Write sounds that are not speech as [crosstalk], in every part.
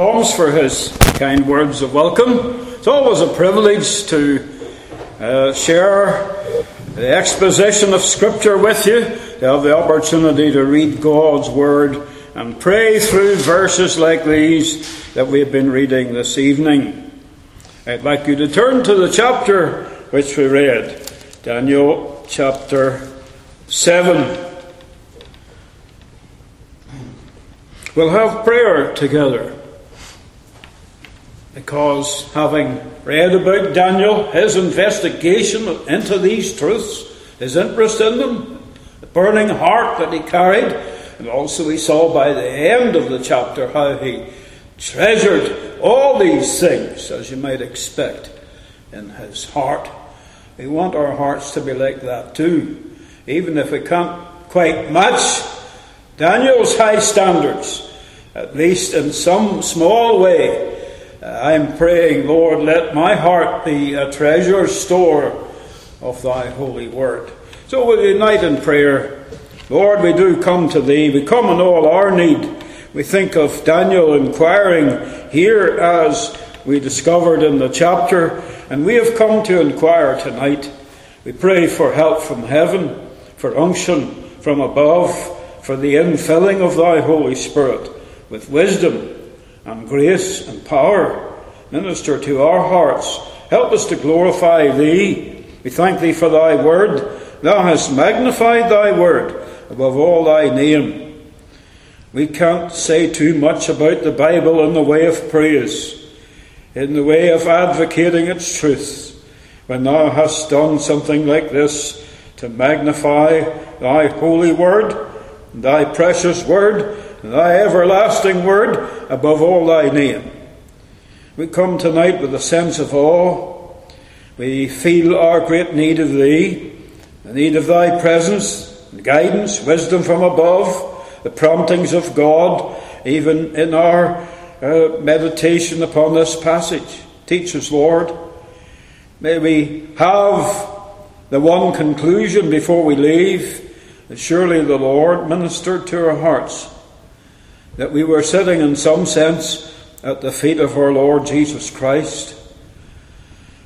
Thomas for his kind words of welcome. It's always a privilege to uh, share the exposition of Scripture with you, to have the opportunity to read God's Word and pray through verses like these that we've been reading this evening. I'd like you to turn to the chapter which we read, Daniel chapter 7. We'll have prayer together because having read about Daniel, his investigation into these truths, his interest in them, the burning heart that he carried, and also we saw by the end of the chapter how he treasured all these things, as you might expect, in his heart. We want our hearts to be like that too, even if we can't quite match Daniel's high standards, at least in some small way uh, I'm praying, Lord, let my heart be a treasure store of thy holy word. So we'll unite in prayer. Lord, we do come to thee. We come in all our need. We think of Daniel inquiring here as we discovered in the chapter, and we have come to inquire tonight. We pray for help from heaven, for unction from above, for the infilling of thy Holy Spirit with wisdom and grace and power. Minister to our hearts. Help us to glorify Thee. We thank Thee for Thy word. Thou hast magnified Thy word above all Thy name. We can't say too much about the Bible in the way of praise, in the way of advocating its truth. When Thou hast done something like this to magnify Thy holy word, Thy precious word, Thy everlasting word above all Thy name. We come tonight with a sense of awe. We feel our great need of Thee, the need of Thy presence, guidance, wisdom from above, the promptings of God, even in our uh, meditation upon this passage. Teach us, Lord. May we have the one conclusion before we leave that surely the Lord ministered to our hearts that we were sitting in some sense at the feet of our Lord Jesus Christ.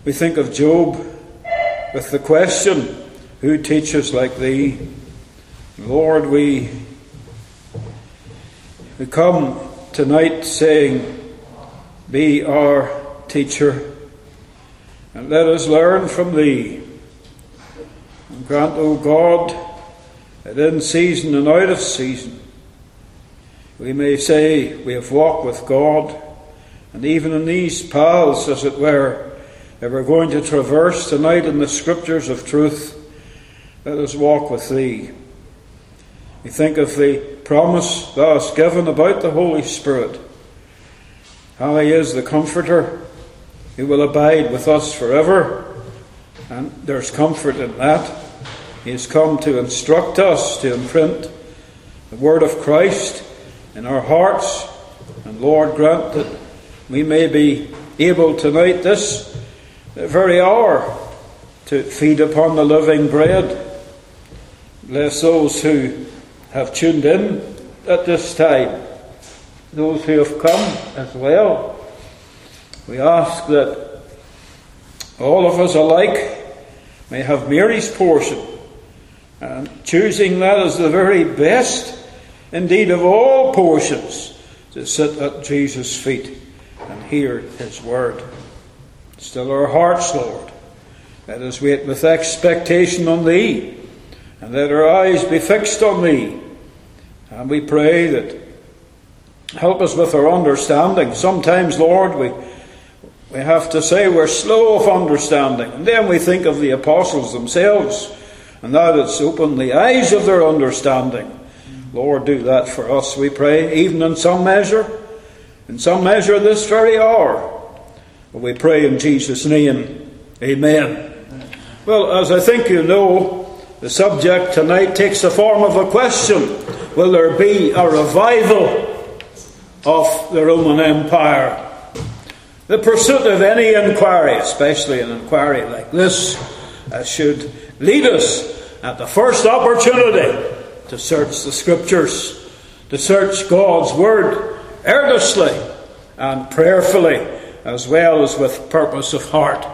We think of Job with the question, Who teaches like thee? Lord, we, we come tonight saying, Be our teacher, and let us learn from thee. And grant, O God, that in season and out of season, we may say we have walked with God, and even in these paths, as it were, that we're going to traverse tonight in the scriptures of truth, let us walk with Thee. We think of the promise Thou hast given about the Holy Spirit, how He is the Comforter He will abide with us forever, and there's comfort in that. He has come to instruct us, to imprint the Word of Christ in our hearts. And Lord, grant that we may be able tonight, this very hour, to feed upon the living bread. Bless those who have tuned in at this time, those who have come as well. We ask that all of us alike may have Mary's portion, and choosing that as the very best indeed of all portions, to sit at Jesus' feet and hear his word. Still our hearts, Lord. Let us wait with expectation on thee, and let our eyes be fixed on thee. And we pray that help us with our understanding. Sometimes, Lord, we we have to say we're slow of understanding. And then we think of the apostles themselves, and that it's opened the eyes of their understanding Lord, do that for us, we pray, even in some measure, in some measure this very hour. We pray in Jesus' name. Amen. Well, as I think you know, the subject tonight takes the form of a question Will there be a revival of the Roman Empire? The pursuit of any inquiry, especially an inquiry like this, uh, should lead us at the first opportunity to search the Scriptures, to search God's Word earnestly, and prayerfully, as well as with purpose of heart.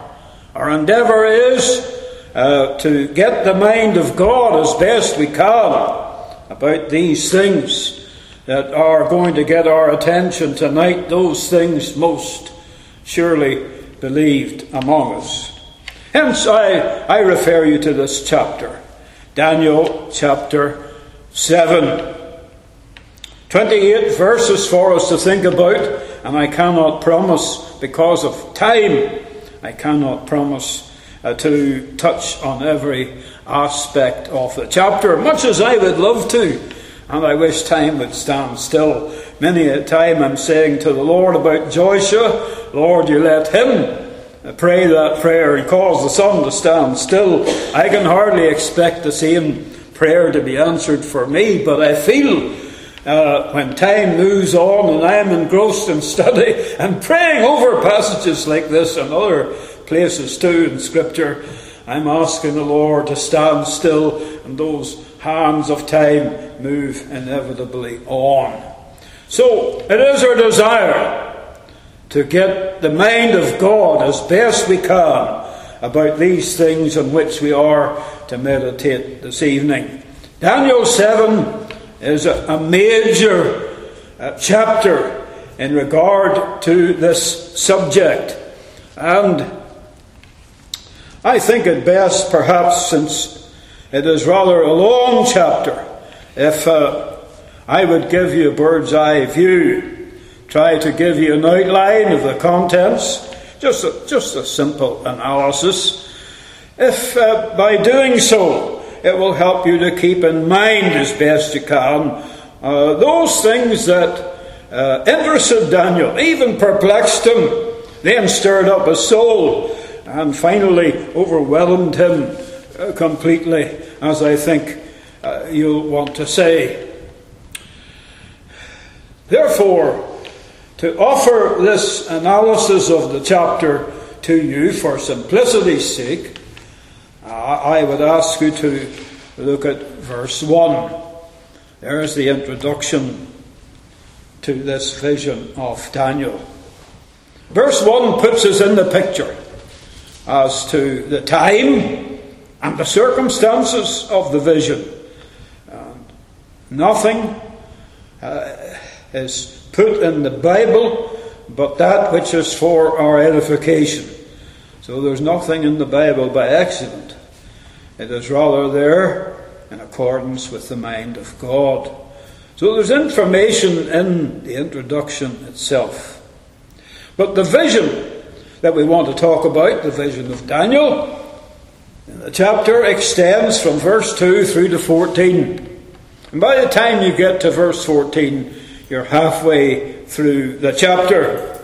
Our endeavour is uh, to get the mind of God as best we can about these things that are going to get our attention tonight, those things most surely believed among us. Hence, I, I refer you to this chapter, Daniel chapter 7. 28 verses for us to think about, and I cannot promise, because of time, I cannot promise uh, to touch on every aspect of the chapter, much as I would love to, and I wish time would stand still. Many a time I'm saying to the Lord about Joshua, Lord, you let him pray that prayer and cause the sun to stand still. I can hardly expect the same prayer to be answered for me, but I feel uh, when time moves on and I am engrossed in study [laughs] and praying over passages like this and other places too in Scripture, I'm asking the Lord to stand still and those hands of time move inevitably on. So it is our desire to get the mind of God as best we can about these things on which we are to meditate this evening. Daniel 7 is a, major uh, chapter in regard to this subject. And I think it best, perhaps, since it is rather a long chapter, if uh, I would give you a bird's eye view, try to give you an outline of the contents, just a, just a simple analysis. If uh, by doing so it will help you to keep in mind as best you can uh, those things that uh, interested Daniel, even perplexed him, then stirred up his soul, and finally overwhelmed him uh, completely, as I think uh, you'll want to say. Therefore, to offer this analysis of the chapter to you for simplicity's sake, I would ask you to look at verse 1. There's the introduction to this vision of Daniel. Verse 1 puts us in the picture as to the time and the circumstances of the vision. And nothing uh, is put in the Bible but that which is for our edification. So there's nothing in the Bible by accident. It is rather there in accordance with the mind of God. So there's information in the introduction itself. But the vision that we want to talk about, the vision of Daniel, the chapter extends from verse 2 through to 14. And by the time you get to verse 14, you're halfway through the chapter.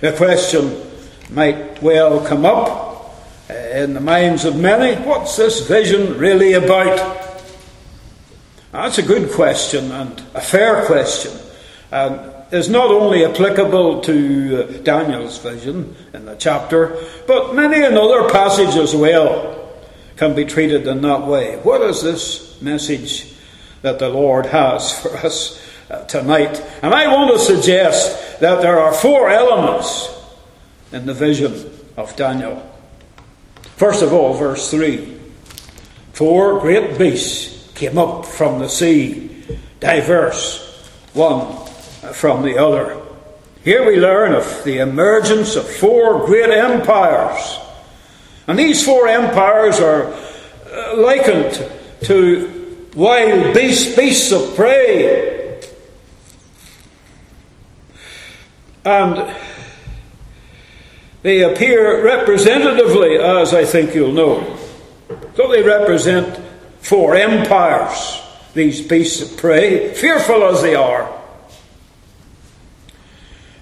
The question might well come up in the minds of many, what's this vision really about? That's a good question and a fair question. And is not only applicable to uh, Daniel's vision in the chapter, but many another passage as well can be treated in that way. What is this message that the Lord has for us uh, tonight? And I want to suggest that there are four elements in the vision of Daniel. First of all, verse 3 Four great beasts came up from the sea, diverse, one from the other. Here we learn of the emergence of four great empires. And these four empires are uh, likened to wild beasts, beasts of prey. And they appear representatively, as I think you'll know. So they represent four empires, these beasts of prey, fearful as they are.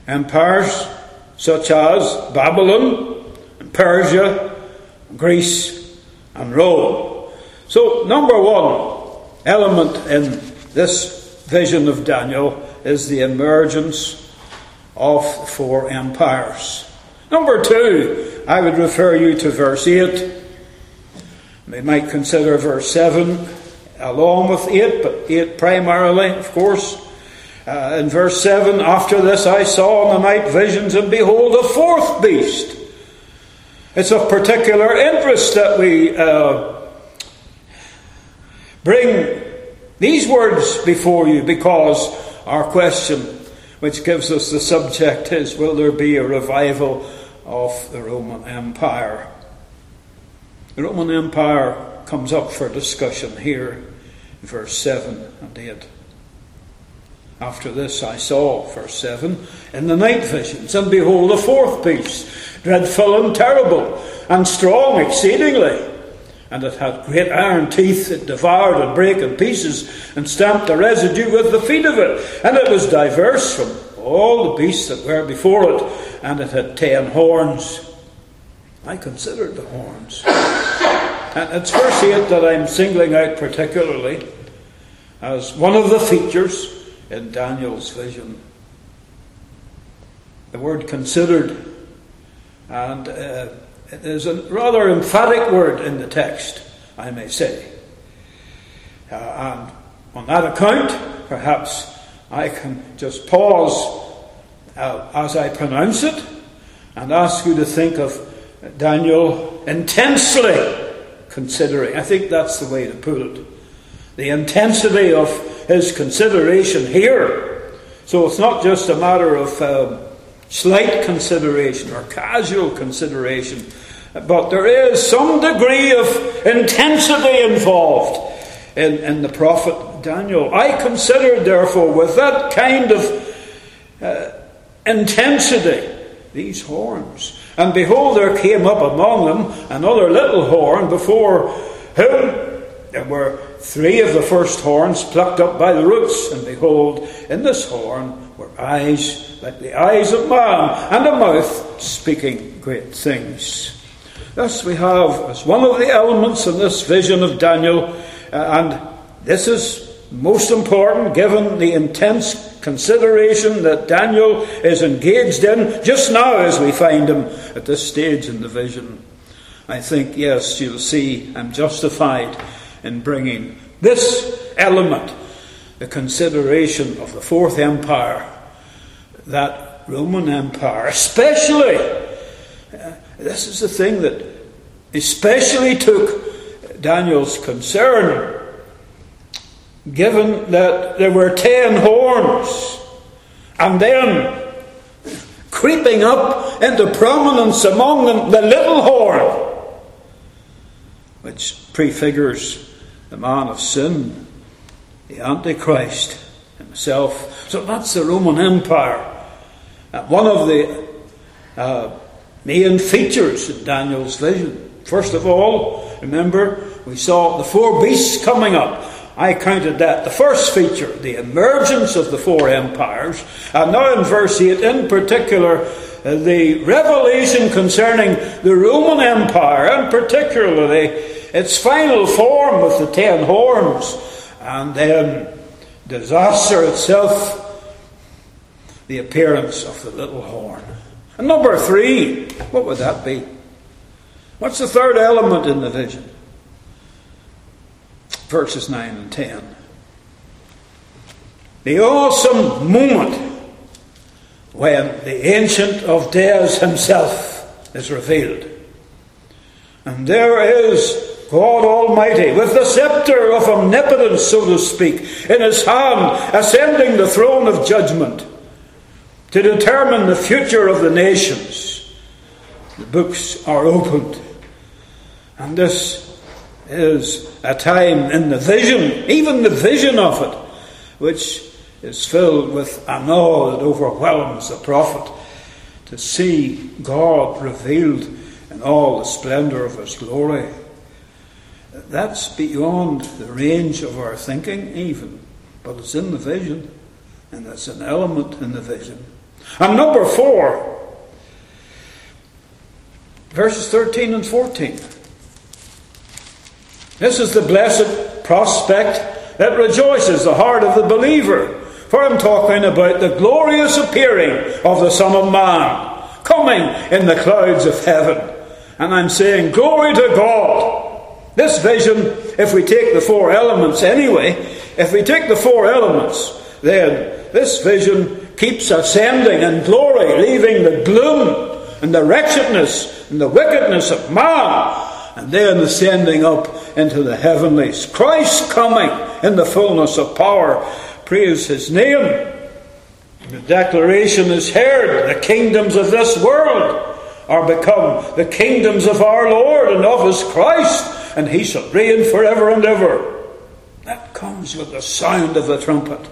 Empires such as Babylon, and Persia, Greece, and Rome. So, number one element in this vision of Daniel is the emergence of four empires. Number two, I would refer you to verse 8. We might consider verse 7 along with 8, but 8 primarily, of course. Uh, in verse 7, after this I saw in the night visions, and behold, a fourth beast. It's of particular interest that we uh, bring these words before you because our question, which gives us the subject, is Will there be a revival of the Roman Empire? The Roman Empire comes up for discussion here in verse 7 and 8. After this I saw, verse 7, in the night visions, and behold, a fourth beast, dreadful and terrible, and strong exceedingly. And it had great iron teeth, it devoured and brake in pieces, and stamped the residue with the feet of it. And it was diverse from all the beasts that were before it, and it had ten horns. I considered the horns. And it's verse 8 that I'm singling out particularly as one of the features in Daniel's vision. The word considered, and uh, it is a rather emphatic word in the text, I may say. Uh, and on that account, perhaps I can just pause uh, as I pronounce it and ask you to think of Daniel intensely considering. I think that's the way to put it. The intensity of his consideration here. So it's not just a matter of um, slight consideration or casual consideration, but there is some degree of intensity involved in, in the prophet Daniel. I considered, therefore, with that kind of uh, intensity, these horns. And behold, there came up among them another little horn, before whom there were three of the first horns plucked up by the roots. And behold, in this horn were eyes like the eyes of man, and a mouth speaking great things. Thus, we have as one of the elements in this vision of Daniel, uh, and this is most important given the intense consideration that Daniel is engaged in just now as we find him at this stage in the vision. I think, yes, you'll see I'm justified in bringing this element, the consideration of the Fourth Empire, that Roman Empire, especially. Uh, this is the thing that especially took Daniel's concern given that there were ten horns, and then creeping up into prominence among them the little horn, which prefigures the man of sin, the Antichrist himself. So that's the Roman Empire. One of the uh, main features in Daniel's vision. First of all, remember, we saw the four beasts coming up. I counted that the first feature, the emergence of the four empires, and now in verse 8 in particular, uh, the revelation concerning the Roman Empire, and particularly its final form with the ten horns, and then disaster itself, the appearance of the little horn. And number three, what would that be? What's the third element in the vision? Verses 9 and 10. The awesome moment when the Ancient of Days himself is revealed. And there is God Almighty with the scepter of omnipotence, so to speak, in his hand, ascending the throne of judgment to determine the future of the nations. The books are opened. And this is a time in the vision, even the vision of it, which is filled with an awe that overwhelms the prophet to see God revealed in all the splendour of His glory. That's beyond the range of our thinking, even, but it's in the vision, and it's an element in the vision. And number four, verses 13 and 14. This is the blessed prospect that rejoices the heart of the believer. For I'm talking about the glorious appearing of the Son of Man coming in the clouds of heaven. And I'm saying, Glory to God! This vision, if we take the four elements anyway, if we take the four elements, then this vision keeps ascending in glory, leaving the gloom and the wretchedness and the wickedness of man, and then ascending up into the heavenlies. Christ coming in the fullness of power. Praise his name. The declaration is heard the kingdoms of this world are become the kingdoms of our Lord and of his Christ, and he shall reign forever and ever. That comes with the sound of the trumpet.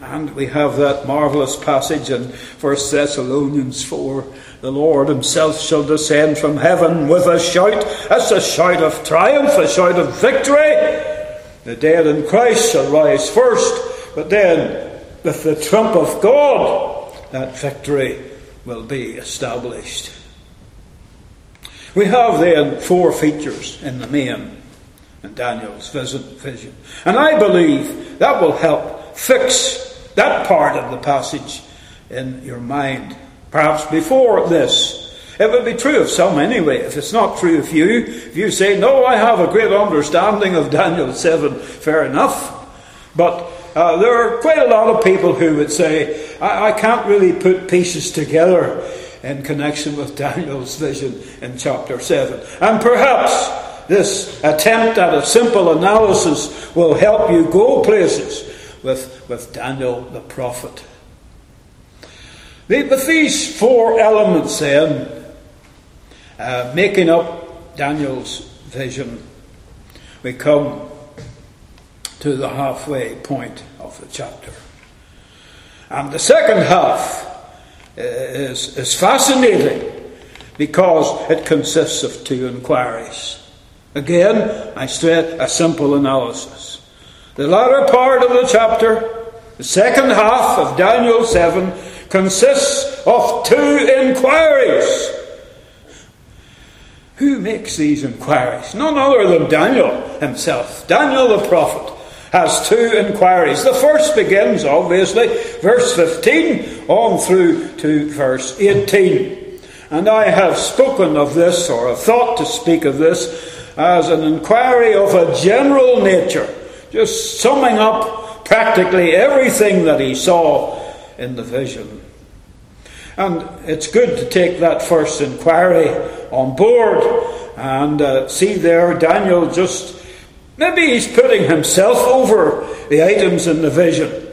And we have that marvellous passage in 1 Thessalonians 4 the Lord himself shall descend from heaven with a shout. That's a shout of triumph, a shout of victory. The dead in Christ shall rise first, but then with the trump of God, that victory will be established. We have then four features in the main in Daniel's vision. And I believe that will help fix that part of the passage in your mind. Perhaps before this. It would be true of some anyway. If it's not true of you, if you say, No, I have a great understanding of Daniel 7, fair enough. But uh, there are quite a lot of people who would say, I, I can't really put pieces together in connection with [laughs] Daniel's vision in chapter 7. And perhaps this attempt at a simple analysis will help you go places with, with Daniel the prophet. With these four elements, then, uh, making up Daniel's vision, we come to the halfway point of the chapter. And the second half is, is fascinating because it consists of two inquiries. Again, I stress a simple analysis. The latter part of the chapter, the second half of Daniel 7, consists of two inquiries. Who makes these inquiries? None other than Daniel himself, Daniel the prophet has two inquiries. The first begins, obviously, verse 15 on through to verse 18. And I have spoken of this, or have thought to speak of this, as an inquiry of a general nature, just summing up practically everything that he saw in the vision. And it's good to take that first inquiry on board and uh, see there Daniel just Maybe he's putting himself over the items in the vision.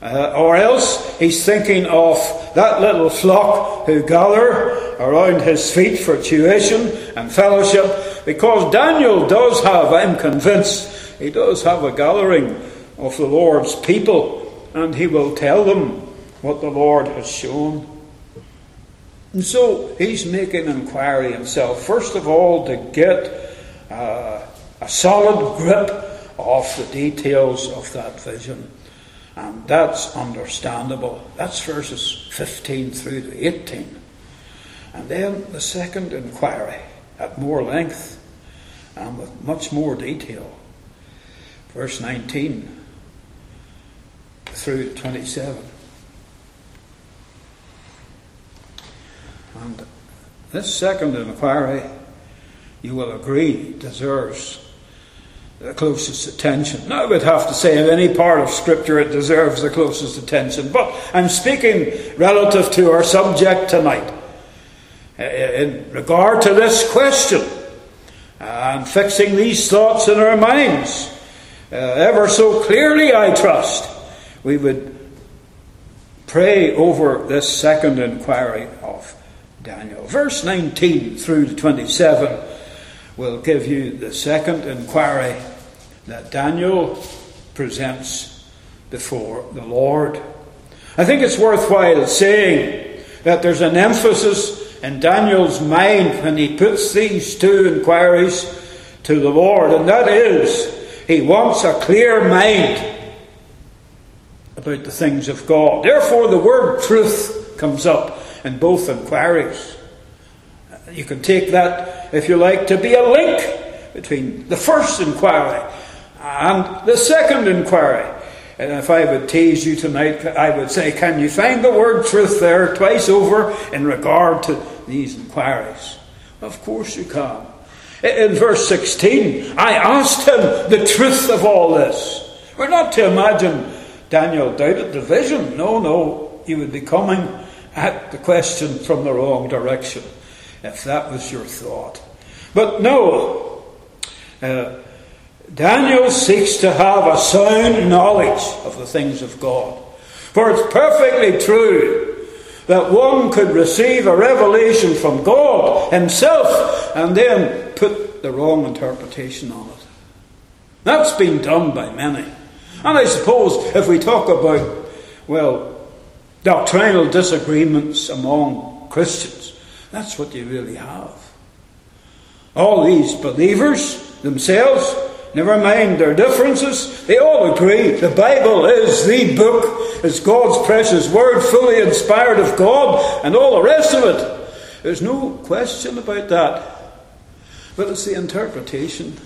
Uh, or else he's thinking of that little flock who gather around his feet for tuition and fellowship. Because Daniel does have, I'm convinced, he does have a gathering of the Lord's people, and he will tell them what the Lord has shown. And so he's making inquiry himself, first of all, to get. Uh, a solid grip of the details of that vision. And that's understandable. That's verses 15 through to 18. And then the second inquiry at more length and with much more detail. Verse 19 through 27. And this second inquiry, you will agree, deserves the closest attention. Now, I would have to say, in any part of Scripture, it deserves the closest attention, but I'm speaking relative to our subject tonight. In regard to this question, and fixing these thoughts in our minds, uh, ever so clearly, I trust, we would pray over this second inquiry of Daniel. Verse 19 through to 27 will give you the second inquiry that Daniel presents before the Lord. I think it's worthwhile saying that there's an emphasis in Daniel's mind when he puts these two inquiries to the Lord, and that is he wants a clear mind about the things of God. Therefore, the word truth comes up in both inquiries. You can take that, if you like, to be a link between the first inquiry and the second inquiry. And if I would tease you tonight, I would say, Can you find the word truth there twice over in regard to these inquiries? Of course you can. In verse 16, I asked him the truth of all this. We're not to imagine Daniel doubted the vision. No, no, he would be coming at the question from the wrong direction if that was your thought. But no, uh, Daniel seeks to have a sound knowledge of the things of God. For it's perfectly true that one could receive a revelation from God Himself and then put the wrong interpretation on it. That's been done by many. And I suppose if we talk about, well, doctrinal disagreements among Christians, that's what you really have. All these believers themselves, never mind their differences, they all agree the Bible is the book, it's God's precious word, fully inspired of God, and all the rest of it. There's no question about that. But it's the interpretation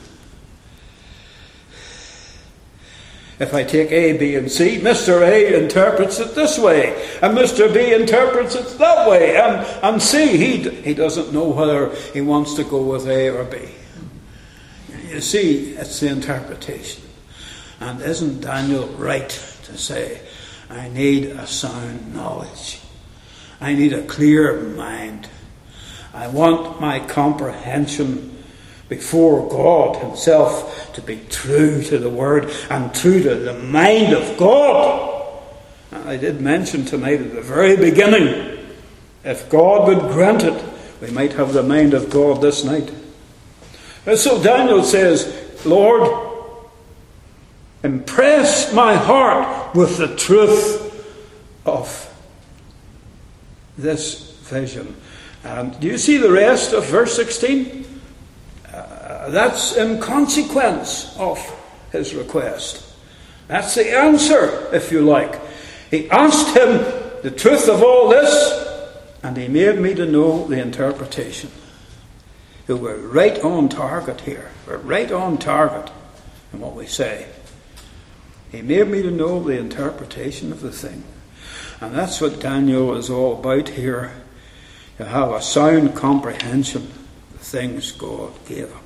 If I take A, B, and C, Mr. A interprets it this way, and Mr. B interprets it that way, and, and C, he, he doesn't know whether he wants to go with A or B. You see, it's the interpretation. And isn't Daniel right to say, I need a sound knowledge? I need a clear mind. I want my comprehension before God Himself to be true to the Word and true to the mind of God. And I did mention tonight at the very beginning, if God would grant it, we might have the mind of God this night. And so Daniel says, Lord, impress my heart with the truth of this vision. And do you see the rest of verse 16? That's in consequence of his request. That's the answer, if you like. He asked him the truth of all this, and he made me to know the interpretation. So we're right on target here. We're right on target in what we say. He made me to know the interpretation of the thing. And that's what Daniel is all about here to have a sound comprehension of the things God gave him.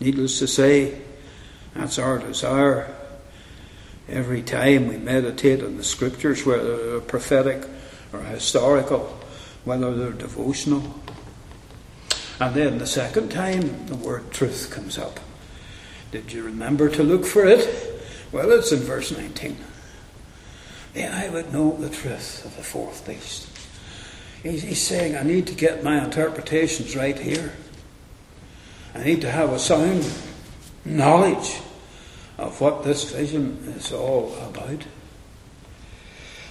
Needless to say, that's our desire. Every time we meditate on the scriptures, whether they're prophetic or historical, whether they're devotional. And then the second time, the word truth comes up. Did you remember to look for it? Well, it's in verse 19. Then I would know the truth of the fourth beast. He's saying, I need to get my interpretations right here. I need to have a sound knowledge of what this vision is all about.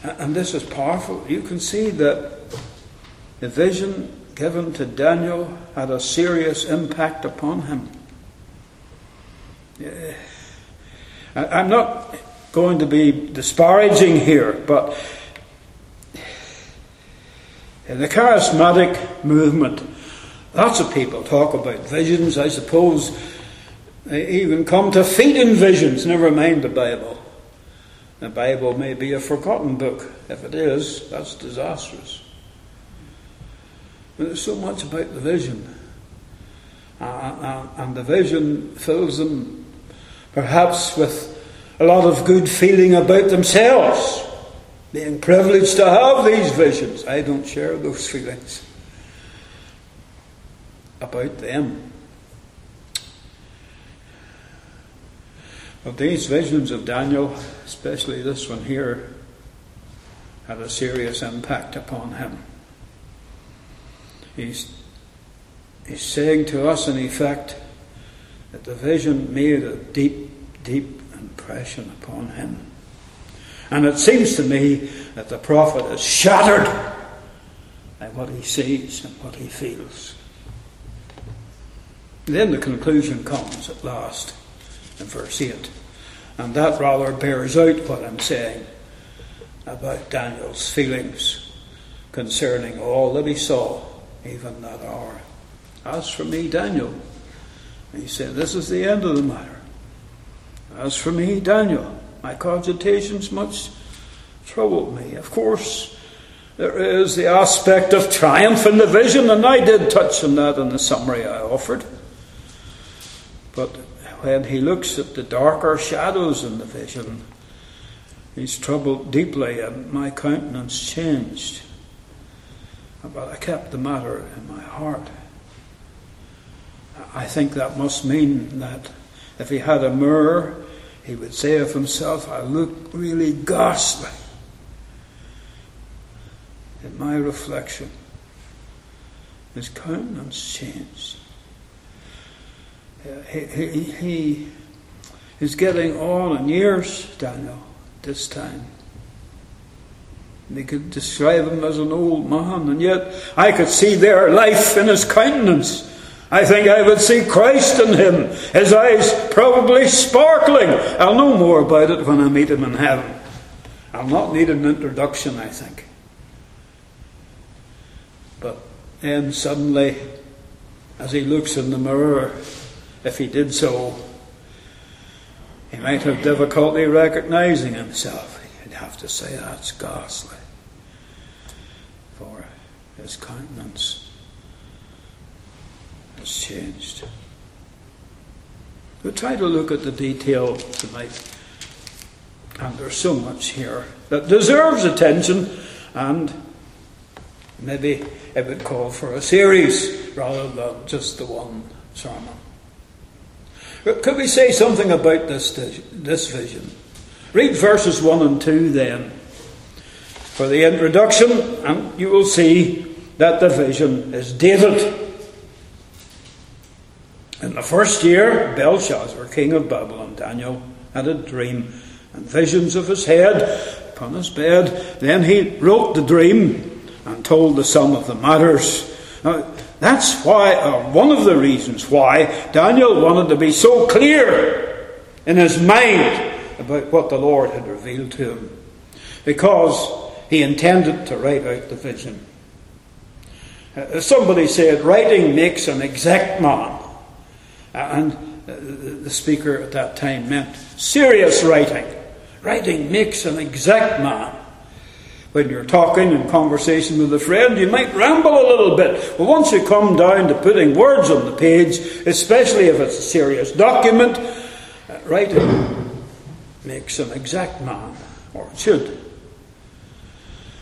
And this is powerful. You can see that the vision given to Daniel had a serious impact upon him. I'm not going to be disparaging here, but in the charismatic movement Lots of people talk about visions. I suppose they even come to feet in visions, never mind the Bible. The Bible may be a forgotten book. If it is, that's disastrous. But there's so much about the vision. And the vision fills them perhaps with a lot of good feeling about themselves, being privileged to have these visions. I don't share those [laughs] feelings about them. But these visions of Daniel, especially this one here, had a serious impact upon him. He's, he's saying to us, in effect, that the vision made a deep, deep impression upon him. And it seems to me that the prophet is shattered by what he sees and what he feels. Then the conclusion comes at last in verse 8. And that rather bears out what I'm saying about Daniel's feelings concerning all that he saw, even that hour. As for me, Daniel, he said, This is the end of the matter. As for me, Daniel, my cogitations much troubled me. Of course, there is the aspect of triumph in the vision, and I did touch on that in the summary I offered. But when he looks at the darker shadows in the vision, He's troubled deeply, and my countenance changed. But I kept the matter in my heart. I think that must mean that if he had a mirror, he would say of himself, I look really ghastly in my reflection. His countenance changed. Uh, he, he, he is getting on in years, Daniel, this time. They could describe him as an old man, and yet I could see their life in his countenance. I think I would see Christ in him, his eyes probably sparkling. I'll know more about it when I meet him in heaven. I'll not need an introduction, I think. But then suddenly, as he looks in the mirror, if he did so, he might have difficulty recognizing himself. He'd have to say that's ghastly. For his countenance has changed. We'll try to look at the detail tonight. And there's so much here that deserves attention, and maybe it would call for a series rather than just the one sermon. Could we say something about this, this vision? Read verses 1 and 2 then for the introduction, and you will see that the vision is dated. In the first year, Belshazzar, king of Babylon, Daniel had a dream and visions of his head upon his bed. Then he wrote the dream and told the sum of the matters. Now, that's why, or one of the reasons why, Daniel wanted to be so clear in his mind about what the Lord had revealed to him. Because he intended to write out the vision. Uh, somebody said, writing makes an exact man. Uh, and uh, the speaker at that time meant serious writing. Writing makes an exact man when you're talking in conversation with a friend, you might ramble a little bit. But once you come down to putting words on the page, especially if it's a serious document, uh, writing makes an exact man, or should.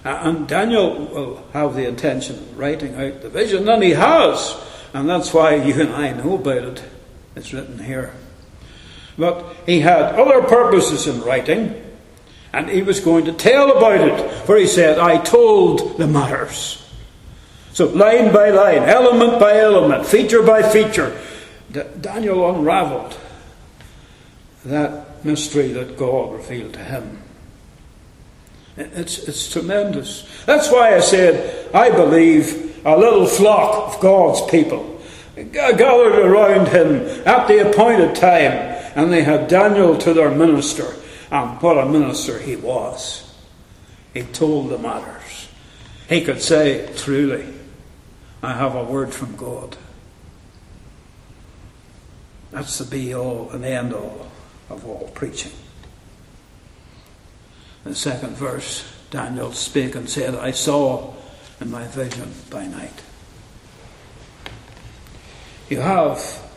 Uh, and Daniel will have the intention of writing out the vision, and he has. And that's why you and I know about it. It's written here. But he had other purposes in writing. And he was going to tell about it, for he said, I told the matters. So, line by line, element by element, feature by feature, Daniel unraveled that mystery that God revealed to him. It's, it's tremendous. That's why I said, I believe a little flock of God's people gathered around him at the appointed time, and they had Daniel to their minister. And what a minister he was. He told the matters. He could say, Truly, I have a word from God. That's the be all and end all of all preaching. The second verse, Daniel spake and said, I saw in my vision by night. You have,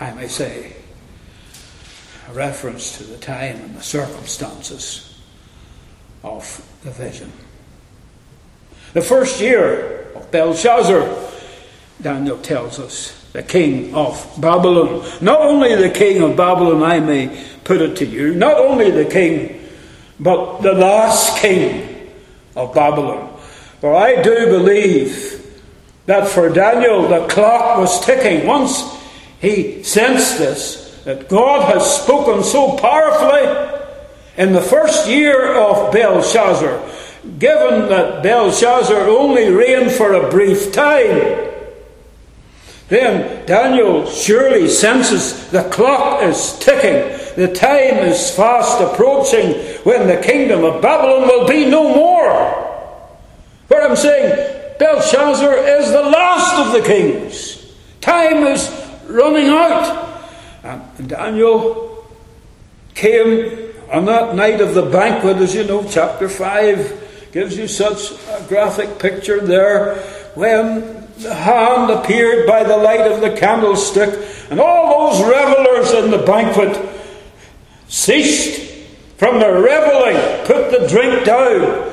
I may say, a reference to the time and the circumstances of the vision. The first year of Belshazzar, Daniel tells us, the king of Babylon. Not only the king of Babylon, I may put it to you, not only the king, but the last king of Babylon. For I do believe that for Daniel the clock was ticking. Once he sensed this, that God has spoken so powerfully in the first year of Belshazzar, given that Belshazzar only reigned for a brief time. Then Daniel surely senses the clock is ticking. The time is fast approaching when the kingdom of Babylon will be no more. But I'm saying Belshazzar is the last of the kings. Time is running out. And Daniel came on that night of the banquet, as you know, chapter 5 gives you such a graphic picture there, when the hand appeared by the light of the candlestick, and all those revelers in the banquet ceased from their reveling, put the drink down,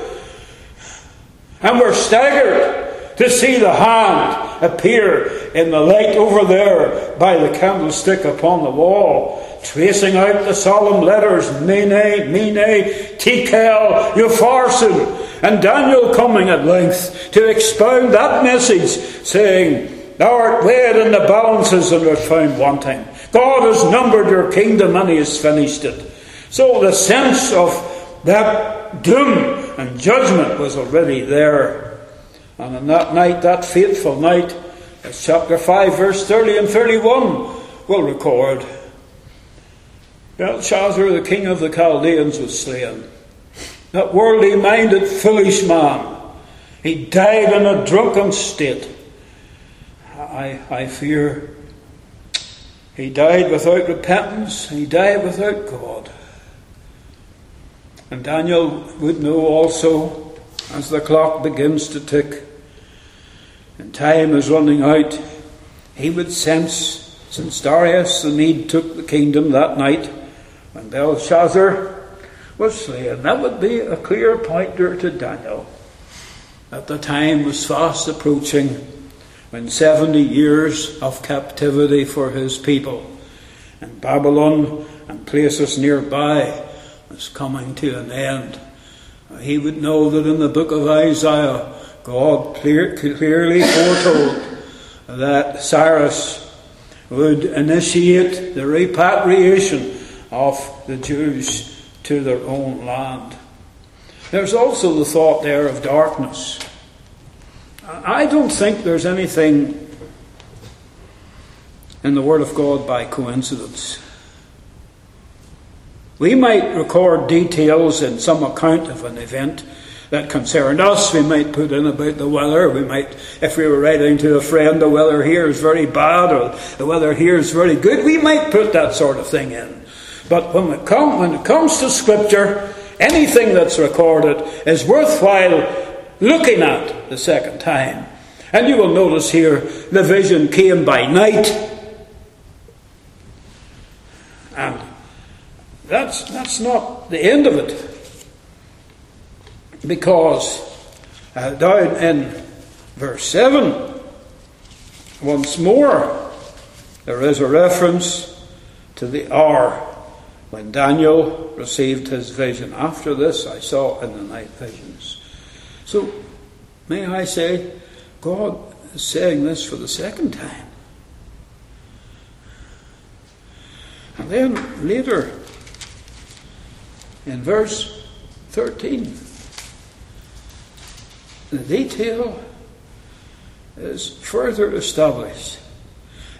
and were staggered to see the hand appear in the light over there by the candlestick upon the wall, tracing out the solemn letters Mene, Mene, Tekel, Upharsin, and Daniel coming at length to expound that message, saying, Thou art weighed in the balances and art found wanting. God has numbered your kingdom and he has finished it. So the sense of that doom and judgment was already there. And on that night, that fateful night, as chapter 5, verse 30 and 31 will record, Belshazzar, the king of the Chaldeans, was slain. That worldly minded, foolish man, he died in a drunken state. I, I fear he died without repentance, he died without God. And Daniel would know also as the clock begins to tick and time is running out, he would sense, since Darius the Mede took the kingdom that night when Belshazzar was slain, that would be a clear pointer to Daniel that the time was fast approaching when 70 years of captivity for his people in Babylon and places nearby was coming to an end. He would know that in the book of Isaiah, God clear, clearly foretold that Cyrus would initiate the repatriation of the Jews to their own land. There's also the thought there of darkness. I don't think there's anything in the Word of God by coincidence. We might record details in some account of an event that concerned us. We might put in about the weather. We might, if we were writing to a friend, the weather here is very bad or the weather here is very good, we might put that sort of thing in. But when it, come, when it comes to Scripture, anything that's recorded is worthwhile looking at the second time. And you will notice here the vision came by night. And that's, that's not the end of it. Because uh, down in verse 7, once more, there is a reference to the hour when Daniel received his vision. After this, I saw in the night visions. So, may I say, God is saying this for the second time. And then later, in verse 13, the detail is further established.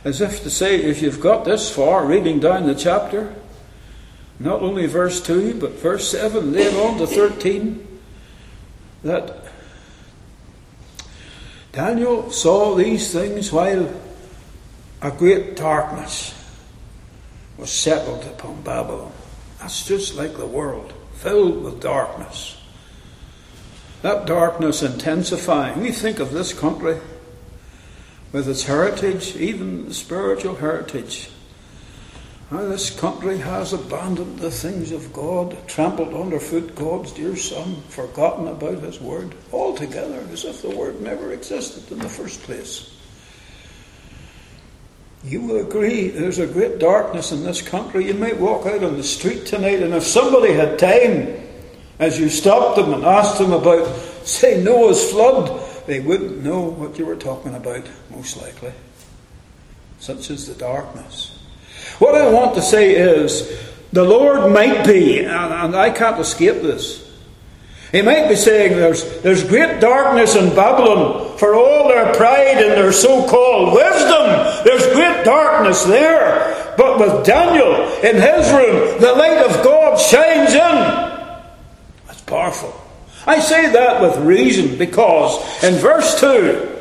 As if to say, if you've got this far reading down the chapter, not only verse 2, but verse 7, then on to 13, that Daniel saw these things while a great darkness was settled upon Babylon. That's just like the world, filled with darkness. That darkness intensifying. We think of this country with its heritage, even spiritual heritage. How this country has abandoned the things of God, trampled underfoot God's dear Son, forgotten about His Word altogether, as if the Word never existed in the first place. You will agree there's a great darkness in this country. You might walk out on the street tonight, and if somebody had time, as you stopped them and asked them about, say, Noah's flood, they wouldn't know what you were talking about, most likely. Such is the darkness. What I want to say is, the Lord might be, and, I can't escape this. He might be saying there's, there's great darkness in Babylon for all their pride and their so called wisdom. Darkness there. But with Daniel in his room, the light of God shines in That's powerful. I say that with reason because in verse 2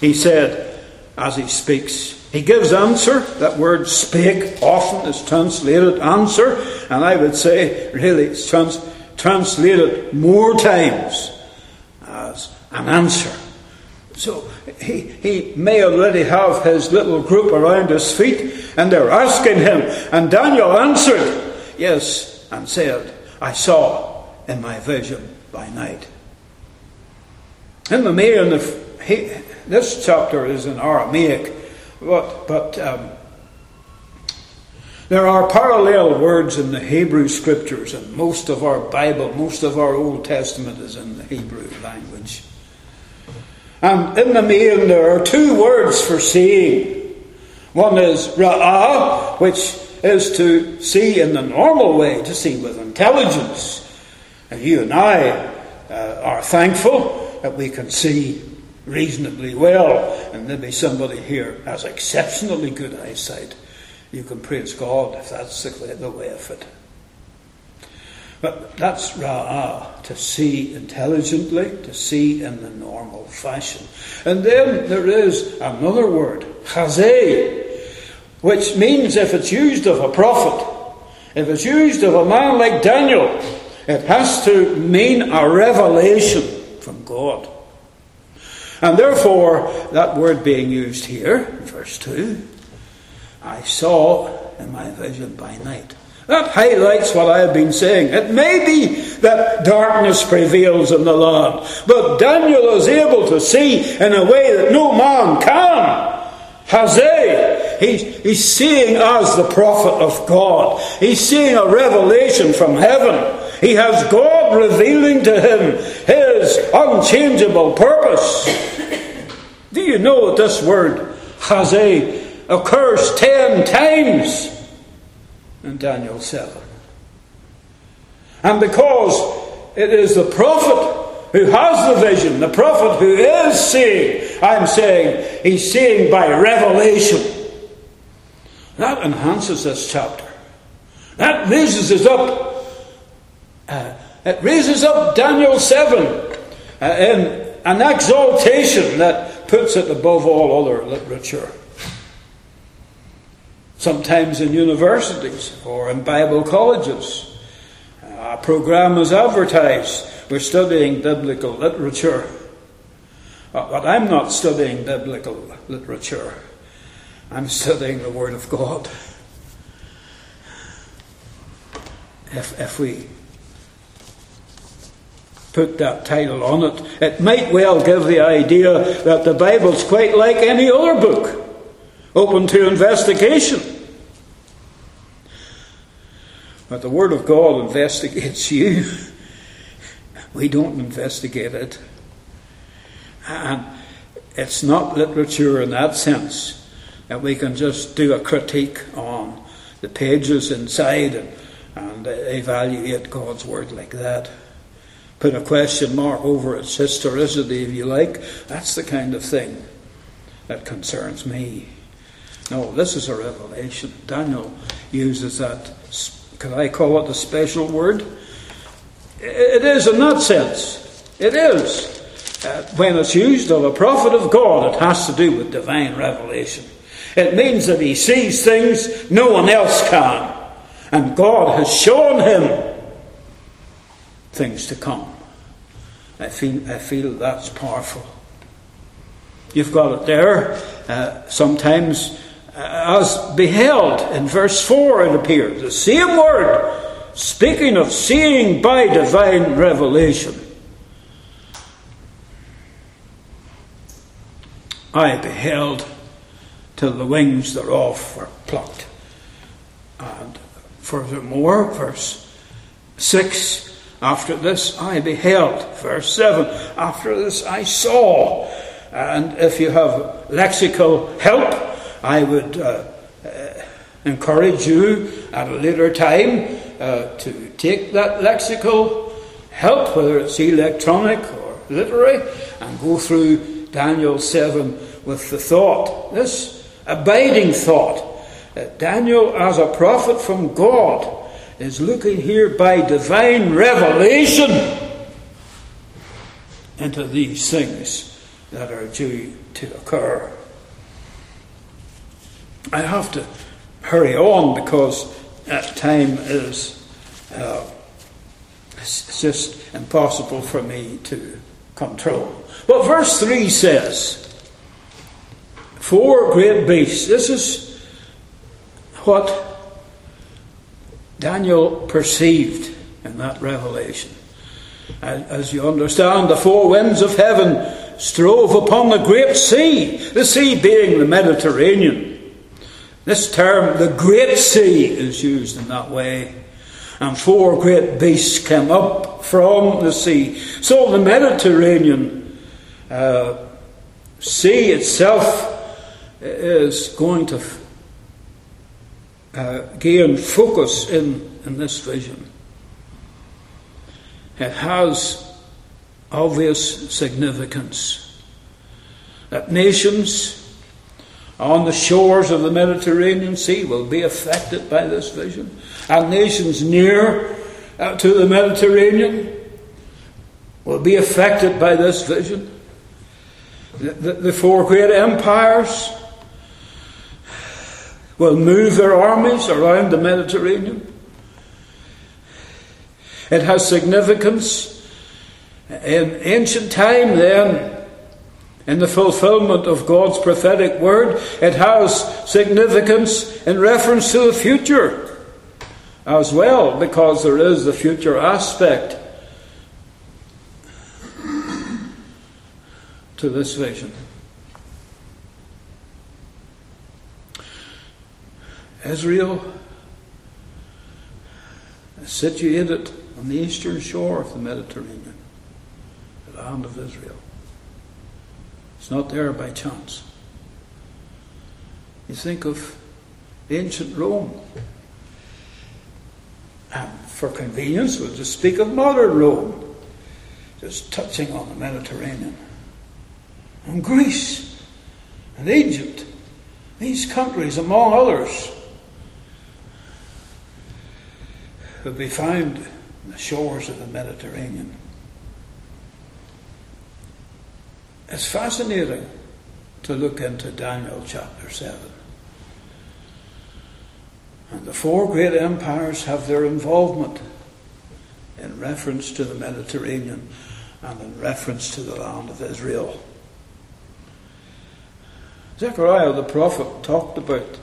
he said, as he speaks, he gives answer. That word spake often is translated answer, and I would say really it's trans- translated more times as an answer. So he, he may already have his little group around his feet, and they're asking him. And Daniel answered, Yes, and said, I saw in my vision by night. In the main, this chapter is in Aramaic, but, but um, there are parallel words in the Hebrew scriptures, and most of our Bible, most of our Old Testament is in the Hebrew language. And in the main, there are two words for seeing. One is ra'ah, which is to see in the normal way, to see with intelligence. And you and I uh, are thankful that we can see reasonably well, and maybe somebody here has exceptionally good eyesight. You can praise God if that's the way of it. But that's ra'ah, to see intelligently, to see in the normal fashion. And then there is another word, chazeh, which means if it's used of a prophet, if it's used of a man like Daniel, it has to mean a revelation from God. And therefore, that word being used here, verse 2, I saw in my vision by night. That highlights what I have been saying. It may be that darkness prevails in the land, but Daniel is able to see in a way that no man can. Hazeh, he's, he's seeing as the prophet of God. He's seeing a revelation from heaven. He has God revealing to him his unchangeable purpose. Do you know that this word, Hazeh, occurs ten times in Daniel 7. And because it is the prophet who has the vision, the prophet who is seeing, I'm saying he's seeing by revelation. That enhances this chapter. That raises us up. Uh, it raises up Daniel 7 uh, in an exaltation that puts it above all other literature sometimes in universities or in Bible colleges. A program is advertised. We're studying biblical literature. Uh, but I'm not studying biblical literature. I'm studying the Word of God. If, if we put that title on it, it might well give the idea that the Bible's quite like any other book, open to investigation. But the Word of God investigates you. We don't investigate it. And it's not literature in that sense that we can just do a critique on the pages inside and, and evaluate God's Word like that. Put a question mark over its historicity, if you like. That's the kind of thing that concerns me. No, this is a revelation. Daniel uses that can I call it a special word? It is in that sense. It is. Uh, when it's used of a prophet of God, it has to do with divine revelation. It means that he sees things no one else can. And God has shown him things to come. I feel, I feel that's powerful. You've got it there. Uh, sometimes Uh, as beheld in verse 4 it appears the same word speaking of seeing by divine revelation. I beheld till the wings thereof were plucked. And furthermore verse 6 after this i beheld verse 7 after this i saw. And if you have lexical help I would uh, uh, encourage you at a later time uh, to take that lexical help, whether it's electronic or literary, and go through Daniel 7 with the thought, this abiding thought, that Daniel, as a prophet from God, is looking here by divine revelation into these things that are due to occur. I have to hurry on because time is uh, it's just impossible for me to control. But verse 3 says, Four great beasts. This is what Daniel perceived in that revelation. As you understand, the four winds of heaven strove upon the great sea, the sea being the Mediterranean. This term, the Great Sea, is used in that way. And four great beasts came up from the sea. So the Mediterranean uh, Sea itself is going to uh, gain focus in, in this vision. It has obvious significance that nations on the shores of the Mediterranean Sea will be affected by this vision, and nations near uh, to the Mediterranean will be affected by this vision. The, the, the four great empires will move their armies around the Mediterranean. It has significance in ancient time, then, in the fulfillment of God's prophetic word. It has significance in reference to the future as well, because there is the future aspect to this vision. Israel is situated on the eastern shore of the Mediterranean, the land of Israel. It's not there by chance. You think of ancient Rome. And for convenience, we'll just speak of modern Rome, just touching on the Mediterranean. And Greece and Egypt, these countries, among others, could be found on the shores of the Mediterranean. It's fascinating to look into Daniel chapter 7. And the four great empires have their involvement in reference to the Mediterranean and in reference to the land of Israel. Zechariah the prophet talked about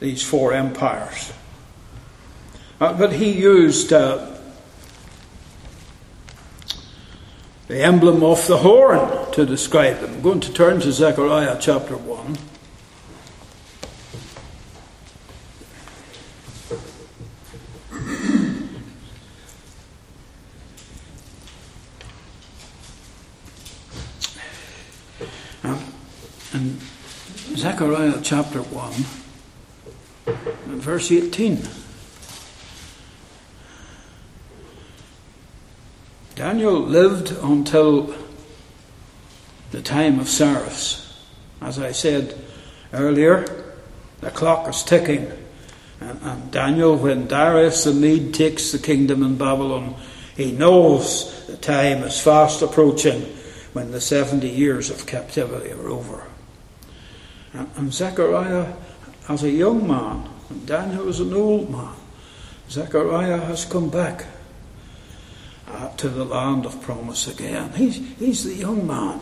these four empires. Uh, but he used uh, the emblem of the horn to describe them. I'm going to turn to Zechariah chapter 1. Uh, and Zechariah chapter 1, verse 18. Daniel lived until the time of Cyrus. As I said earlier, the clock is ticking. And, and, Daniel, when Darius the Mede takes the kingdom in Babylon, he knows the time is fast approaching when the 70 years of captivity are over. And, and Zechariah, as a young man, and Daniel is an old man, Zechariah has come back uh, to the land of promise again. He's, he's the young man.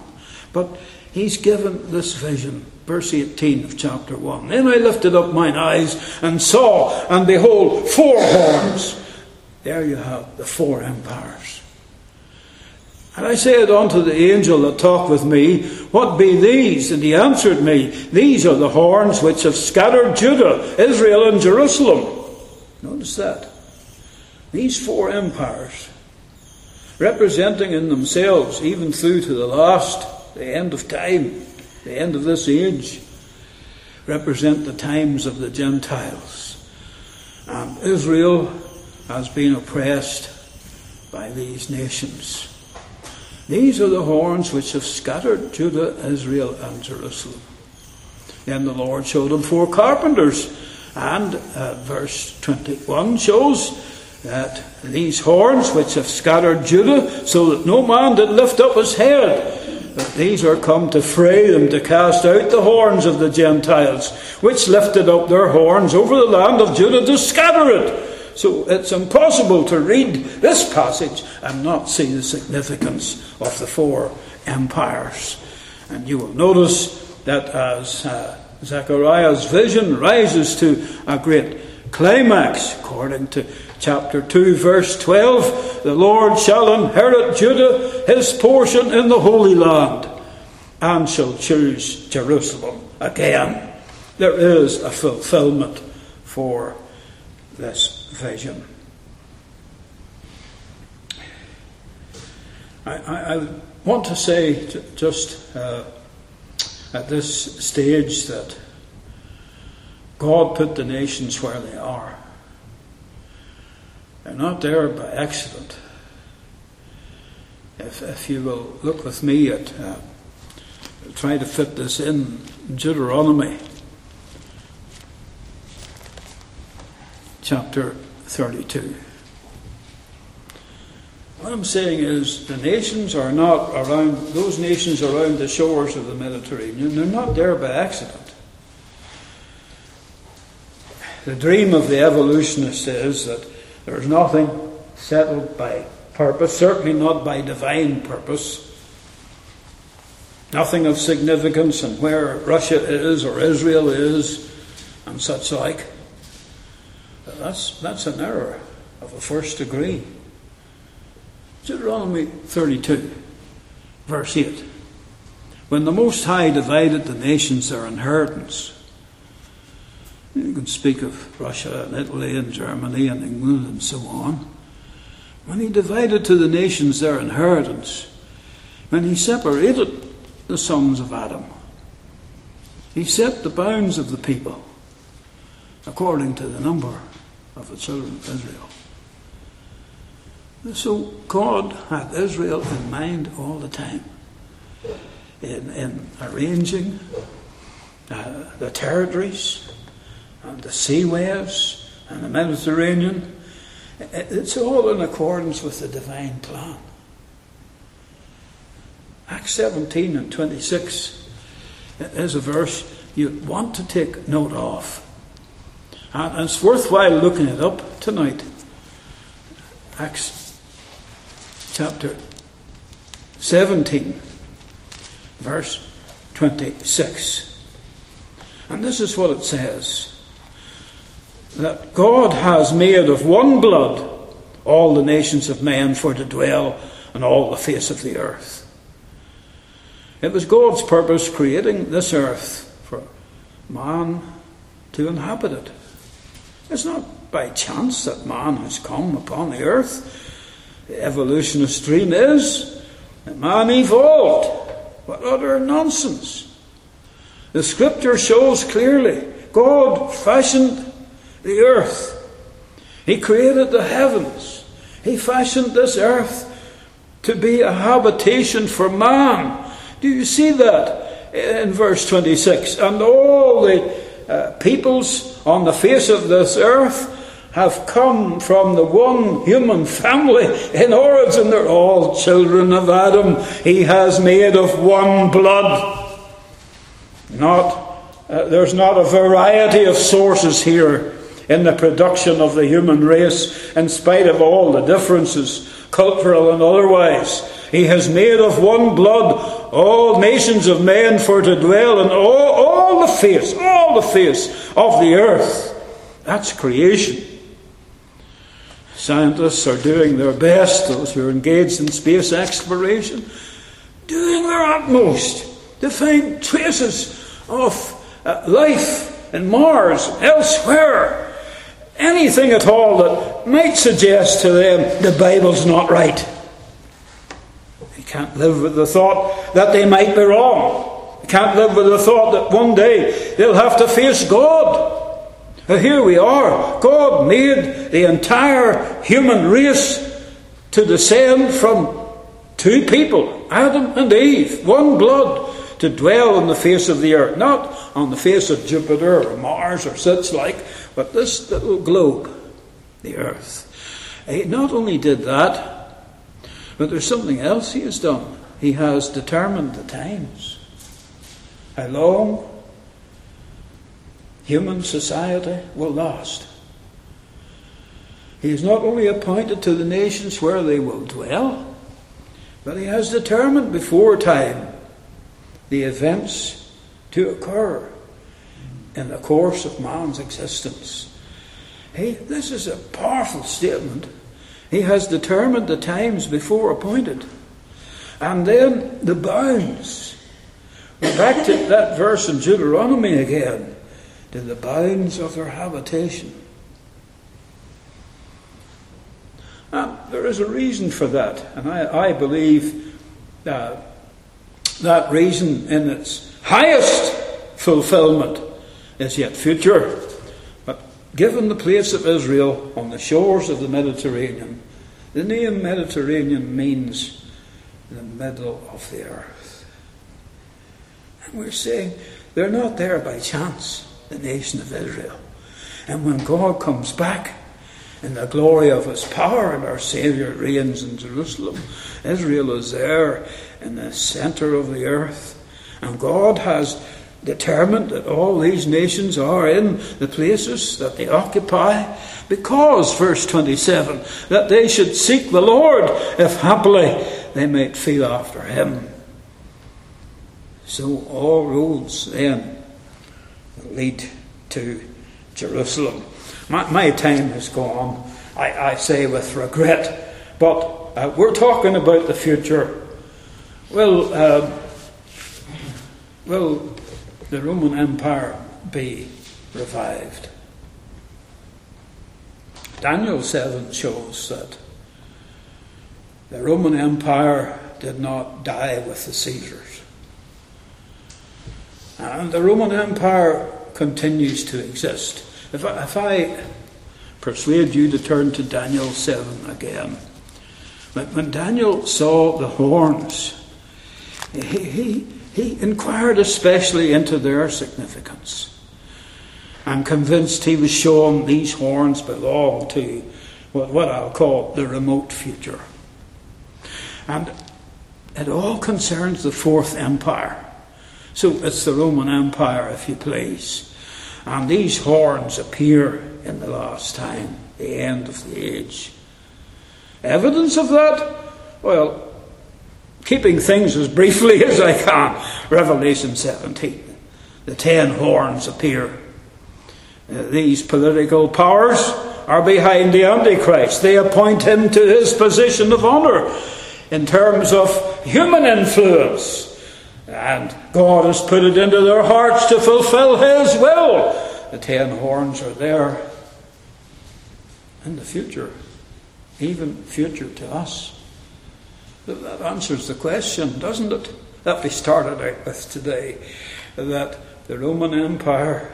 But he's given this vision. Verse 18 of chapter 1. Then I lifted up mine eyes and saw, and behold, four horns. There you have the four empires. And I said unto the angel that talked with me, What be these? And he answered me, These are the horns which have scattered Judah, Israel, and Jerusalem. Notice that. These four empires representing in themselves, even through to the last, the end of time, the end of this age, represent the times of the Gentiles. And Israel has been oppressed by these nations. These are the horns which have scattered Judah, Israel, and Jerusalem. Then the Lord showed them four carpenters, and uh, verse 21 shows that these horns which have scattered Judah, so that no man did lift up his head, that these are come to fray them, to cast out the horns of the Gentiles, which lifted up their horns over the land of Judah to scatter it. So it's impossible to read this passage and not see the significance of the four empires. And you will notice that as uh, Zechariah's vision rises to a great climax, according to chapter 2, verse 12 The Lord shall inherit Judah, his portion in the Holy Land, and shall choose Jerusalem again. There is a fulfillment for this vision. I, I, I want to say just uh, at this stage that God put the nations where they are. They're not there by accident. If, if you will look with me at, uh, try to fit this in Deuteronomy chapter 32. What I'm saying is the nations are not around, those nations around the shores of the Mediterranean, they're not there by accident. The dream of the evolutionist is that there's nothing settled by purpose, certainly not by divine purpose. Nothing of significance and where Russia is or Israel is and such like. That's, that's an error of the first degree. Deuteronomy 32, verse 8. When the Most High divided the nations their inheritance, you can speak of Russia and Italy and Germany and England and so on. When he divided to the nations their inheritance, when he separated the sons of Adam, he set the bounds of the people according to the number of the children of Israel. So God had Israel in mind all the time in, in arranging uh, the territories and the sea waves and the Mediterranean. It's all in accordance with the divine plan. Acts 17 and 26 is a verse you want to take note of. And it's worthwhile looking it up tonight. Acts chapter 17, verse 26. And this is what it says that God has made of one blood all the nations of men for to dwell on all the face of the earth. It was God's purpose creating this earth for man to inhabit it. It's not by chance that man has come upon the earth. The evolutionist dream is that man evolved. What utter nonsense. The scripture shows clearly God fashioned the earth. He created the heavens. He fashioned this earth to be a habitation for man. Do you see that in verse 26? And all the uh, peoples on the face of this earth have come from the one human family in origin. They're all children of Adam. He has made of one blood. Not, uh, there's not a variety of sources here in the production of the human race, in spite of all the differences, cultural and otherwise. He has made of one blood all nations of men for to dwell in all, all the face, all the face of the earth. That's creation. Scientists are doing their best, those who are engaged in space exploration, doing their utmost to find traces of uh, life in Mars, elsewhere. Anything at all that might suggest to them the Bible's not right. They can't live with the thought that they might be wrong. They can't live with the thought that one day they'll have to face God. Here we are. God made the entire human race to descend from two people, Adam and Eve, one blood, to dwell on the face of the earth. Not on the face of Jupiter or Mars or such like, but this little globe, the earth. He not only did that, but there's something else he has done. He has determined the times. How long human society will last. He has not only appointed to the nations where they will dwell, but he has determined before time the events to occur in the course of man's existence. He, this is a powerful statement. He has determined the times before appointed. And then the bounds. Back to that verse in Deuteronomy again. To the bounds of their habitation. There is a reason for that. And I, I believe uh, that reason in its highest fulfillment is yet future. But given the place of Israel on the shores of the Mediterranean, the name Mediterranean means the middle of the earth. And we're saying they're not there by chance, the nation of Israel. And when God comes back in the glory of his power and our Saviour reigns in Jerusalem, Israel is there in the centre of the earth. And God has determined that all these nations are in the places that they occupy because, verse 27, that they should seek the Lord if happily they might feel after him. So all roads then lead to Jerusalem. My, my time has gone, I, I say with regret, but uh, we're talking about the future. Well, uh, will the Roman Empire be revived? Daniel 7 shows that the Roman Empire did not die with the Caesars. And the Roman Empire continues to exist. If I, if I persuade you to turn to Daniel 7 again, when Daniel saw the horns, he, he, he inquired especially into their significance. I'm convinced he was shown these horns belong to what, what I'll call the remote future. And it all concerns the Fourth Empire. So it's the Roman Empire, if you please. And these horns appear in the last time, the end of the age. Evidence of that? Well, keeping things as briefly [laughs] as I can. Revelation 17. The ten horns appear. Uh, these political powers are behind the Antichrist. They appoint him to his position of honour in terms of human influence. And God has put it into their hearts to fulfill His will. The ten horns are there in the future, even future to us. That answers the question, doesn't it? That we started out with today. That the Roman Empire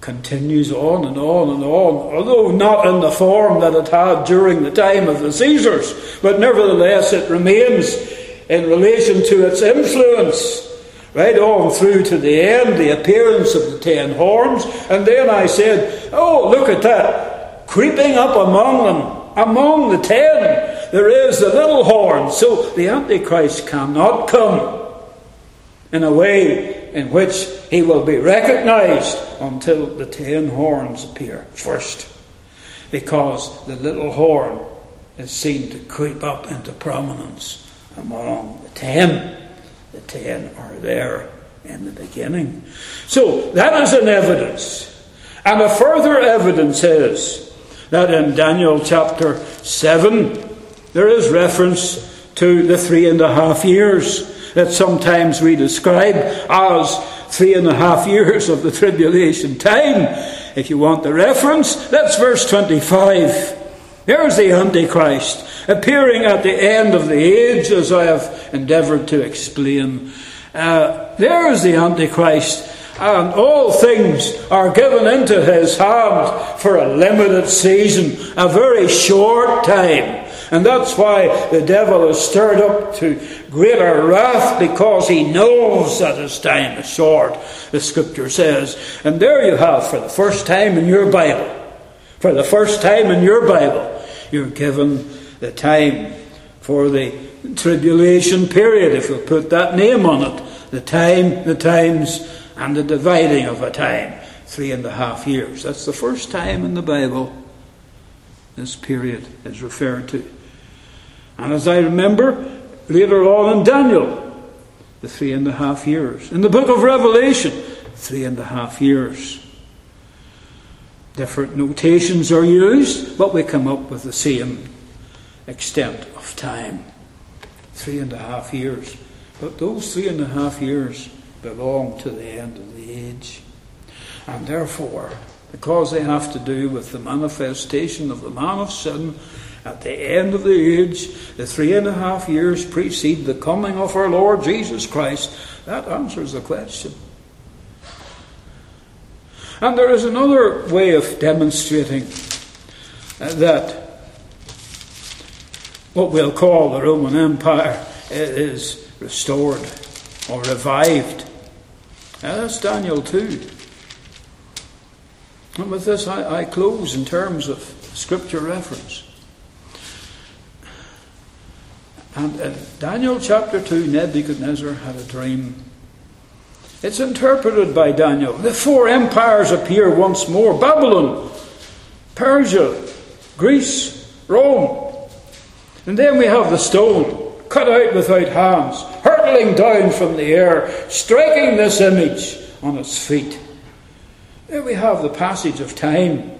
continues on and on and on, although not in the form that it had during the time of the Caesars, but nevertheless it remains in relation to its influence right on through to the end, the appearance of the ten horns. And then I said, Oh, look at that. Creeping up among them, among the ten, there is the little horn. So the Antichrist cannot come in a way in which he will be recognized until the ten horns appear first. Because the little horn is seen to creep up into prominence among the ten. The ten are there in the beginning. So that is an evidence. And a further evidence is that in Daniel chapter 7, there is reference to the three and a half years that sometimes we describe as three and a half years of the tribulation time. If you want the reference, that's verse 25. There's the Antichrist appearing at the end of the age, as I have endeavoured to explain. Uh, there's the Antichrist, and all things are given into his hand for a limited season, a very short time. And that's why the devil is stirred up to greater wrath because he knows that his time is short, the scripture says. And there you have, for the first time in your Bible, for the first time in your Bible, you're given the time for the tribulation period, if we'll put that name on it. The time, the times, and the dividing of a time. Three and a half years. That's the first time in the Bible this period is referred to. And as I remember, later on in Daniel, the three and a half years. In the book of Revelation, three and a half years. Different notations are used, but we come up with the same extent of time three and a half years. But those three and a half years belong to the end of the age. And therefore, because they have to do with the manifestation of the man of sin at the end of the age, the three and a half years precede the coming of our Lord Jesus Christ, that answers the question. And there is another way of demonstrating that what we'll call the Roman Empire is restored or revived. Uh, that's Daniel 2. And with this, I, I close in terms of scripture reference. And in Daniel chapter 2, Nebuchadnezzar had a dream. It's interpreted by Daniel. The four empires appear once more Babylon, Persia, Greece, Rome. And then we have the stone, cut out without hands, hurtling down from the air, striking this image on its feet. There we have the passage of time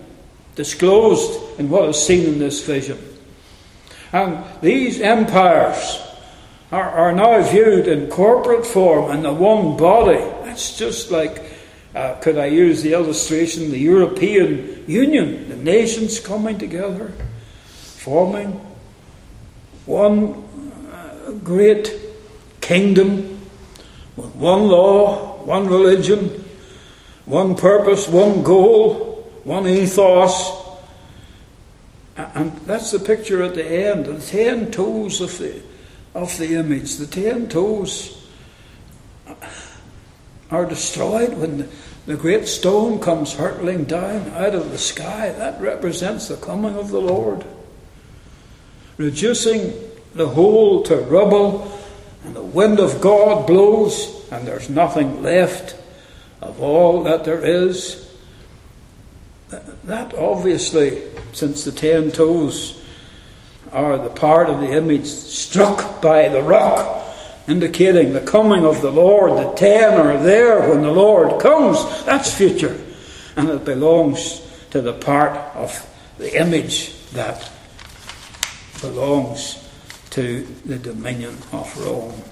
disclosed in what is seen in this vision. And these empires are, are now viewed in corporate form in the one body. It's just like, uh, could I use the illustration, the European Union, the nations coming together, forming one uh, great kingdom with one law, one religion, one purpose, one goal, one ethos. And that's the picture at the end. The ten toes of the, of the image. The ten toes are destroyed when the, the great stone comes hurtling down out of the sky. That represents the coming of the Lord. Reducing the whole to rubble, and the wind of God blows, and there's nothing left of all that there is. That obviously, since the ten toes are the part of the image struck by the rock, indicating the coming of the Lord, the ten are there when the Lord comes. That's future. And it belongs to the part of the image that belongs to the dominion of Rome.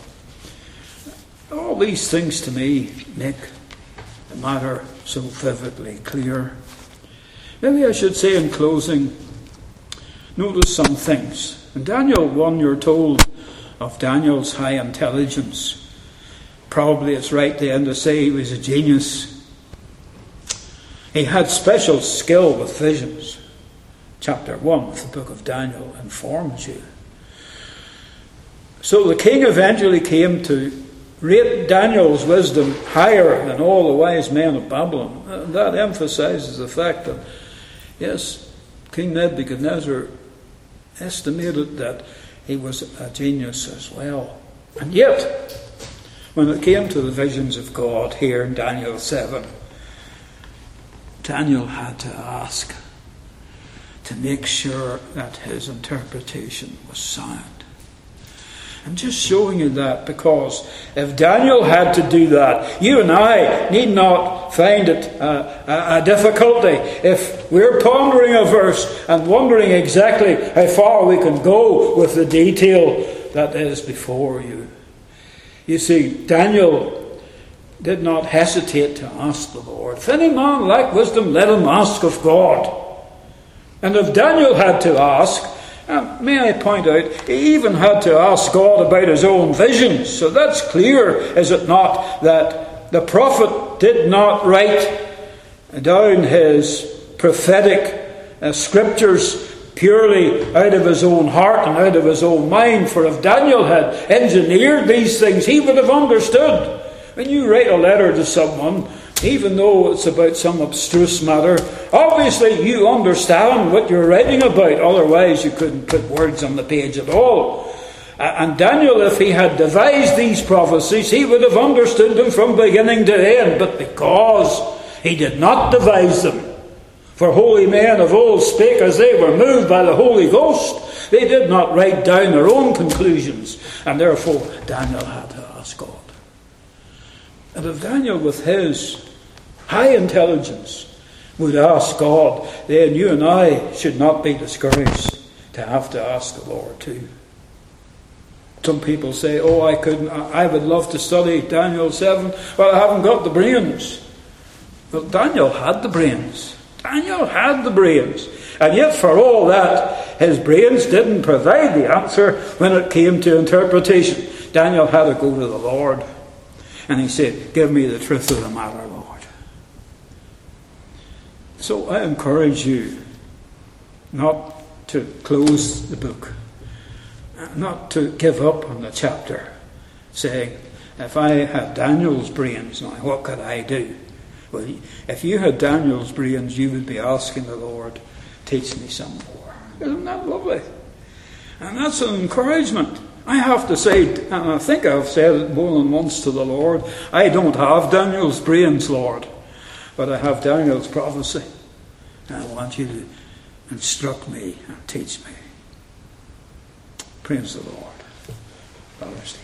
All these things to me make the matter so vividly clear. Maybe I should say in closing, notice some things. In Daniel 1, you're told of Daniel's high intelligence. Probably it's right then to say he was a genius. He had special skill with visions. Chapter 1 of the book of Daniel informs you. So the king eventually came to rate Daniel's wisdom higher than all the wise men of Babylon. And that emphasizes the fact that, yes, King Nebuchadnezzar estimated that he was a genius as well. And yet, when it came to the visions of God here in Daniel 7, Daniel had to ask to make sure that his interpretation was sound. I'm just showing you that because if Daniel had to do that, you and I need not find it uh, a, a, difficulty. If we're pondering a verse and wondering exactly how far we can go with the detail that is before you. You see, Daniel did not hesitate to ask the Lord. If any man lack wisdom, let him ask of God. And if Daniel had to ask, may I point out, he even had to ask God about his own visions. So that's clear, is it not, that the prophet did not write down his prophetic uh, scriptures purely out of his own heart and out of his own mind. For if Daniel had engineered these things, he would have understood. When you write a letter to someone, even though it's about some abstruse matter, obviously you understand what you're writing about, otherwise, you couldn't put words on the page at all. And Daniel, if he had devised these prophecies, he would have understood them from beginning to end. But because he did not devise them, for holy men of old spake as they were moved by the Holy Ghost, they did not write down their own conclusions, and therefore Daniel had to ask God. And if Daniel, with his high intelligence would ask God, then you and I should not be discouraged to have to ask the Lord too. Some people say, Oh, I couldn't, I would love to study Daniel 7, but I haven't got the brains. Well, Daniel had the brains. Daniel had the brains. And yet, for all that, his brains didn't provide the answer when it came to interpretation. Daniel had to go to the Lord. And he said, Give me the truth of the matter. So I encourage you not to close the book, not to give up on the chapter, saying, If I had Daniel's brains now, what could I do? Well, if you had Daniel's brains, you would be asking the Lord, Teach me some more. Isn't that lovely? And that's an encouragement. I have to say, and I think I've said it more than once to the Lord, I don't have Daniel's brains, Lord, but I have Daniel's prophecy. I want you to instruct me and teach me. Praise the Lord. Brother Steve.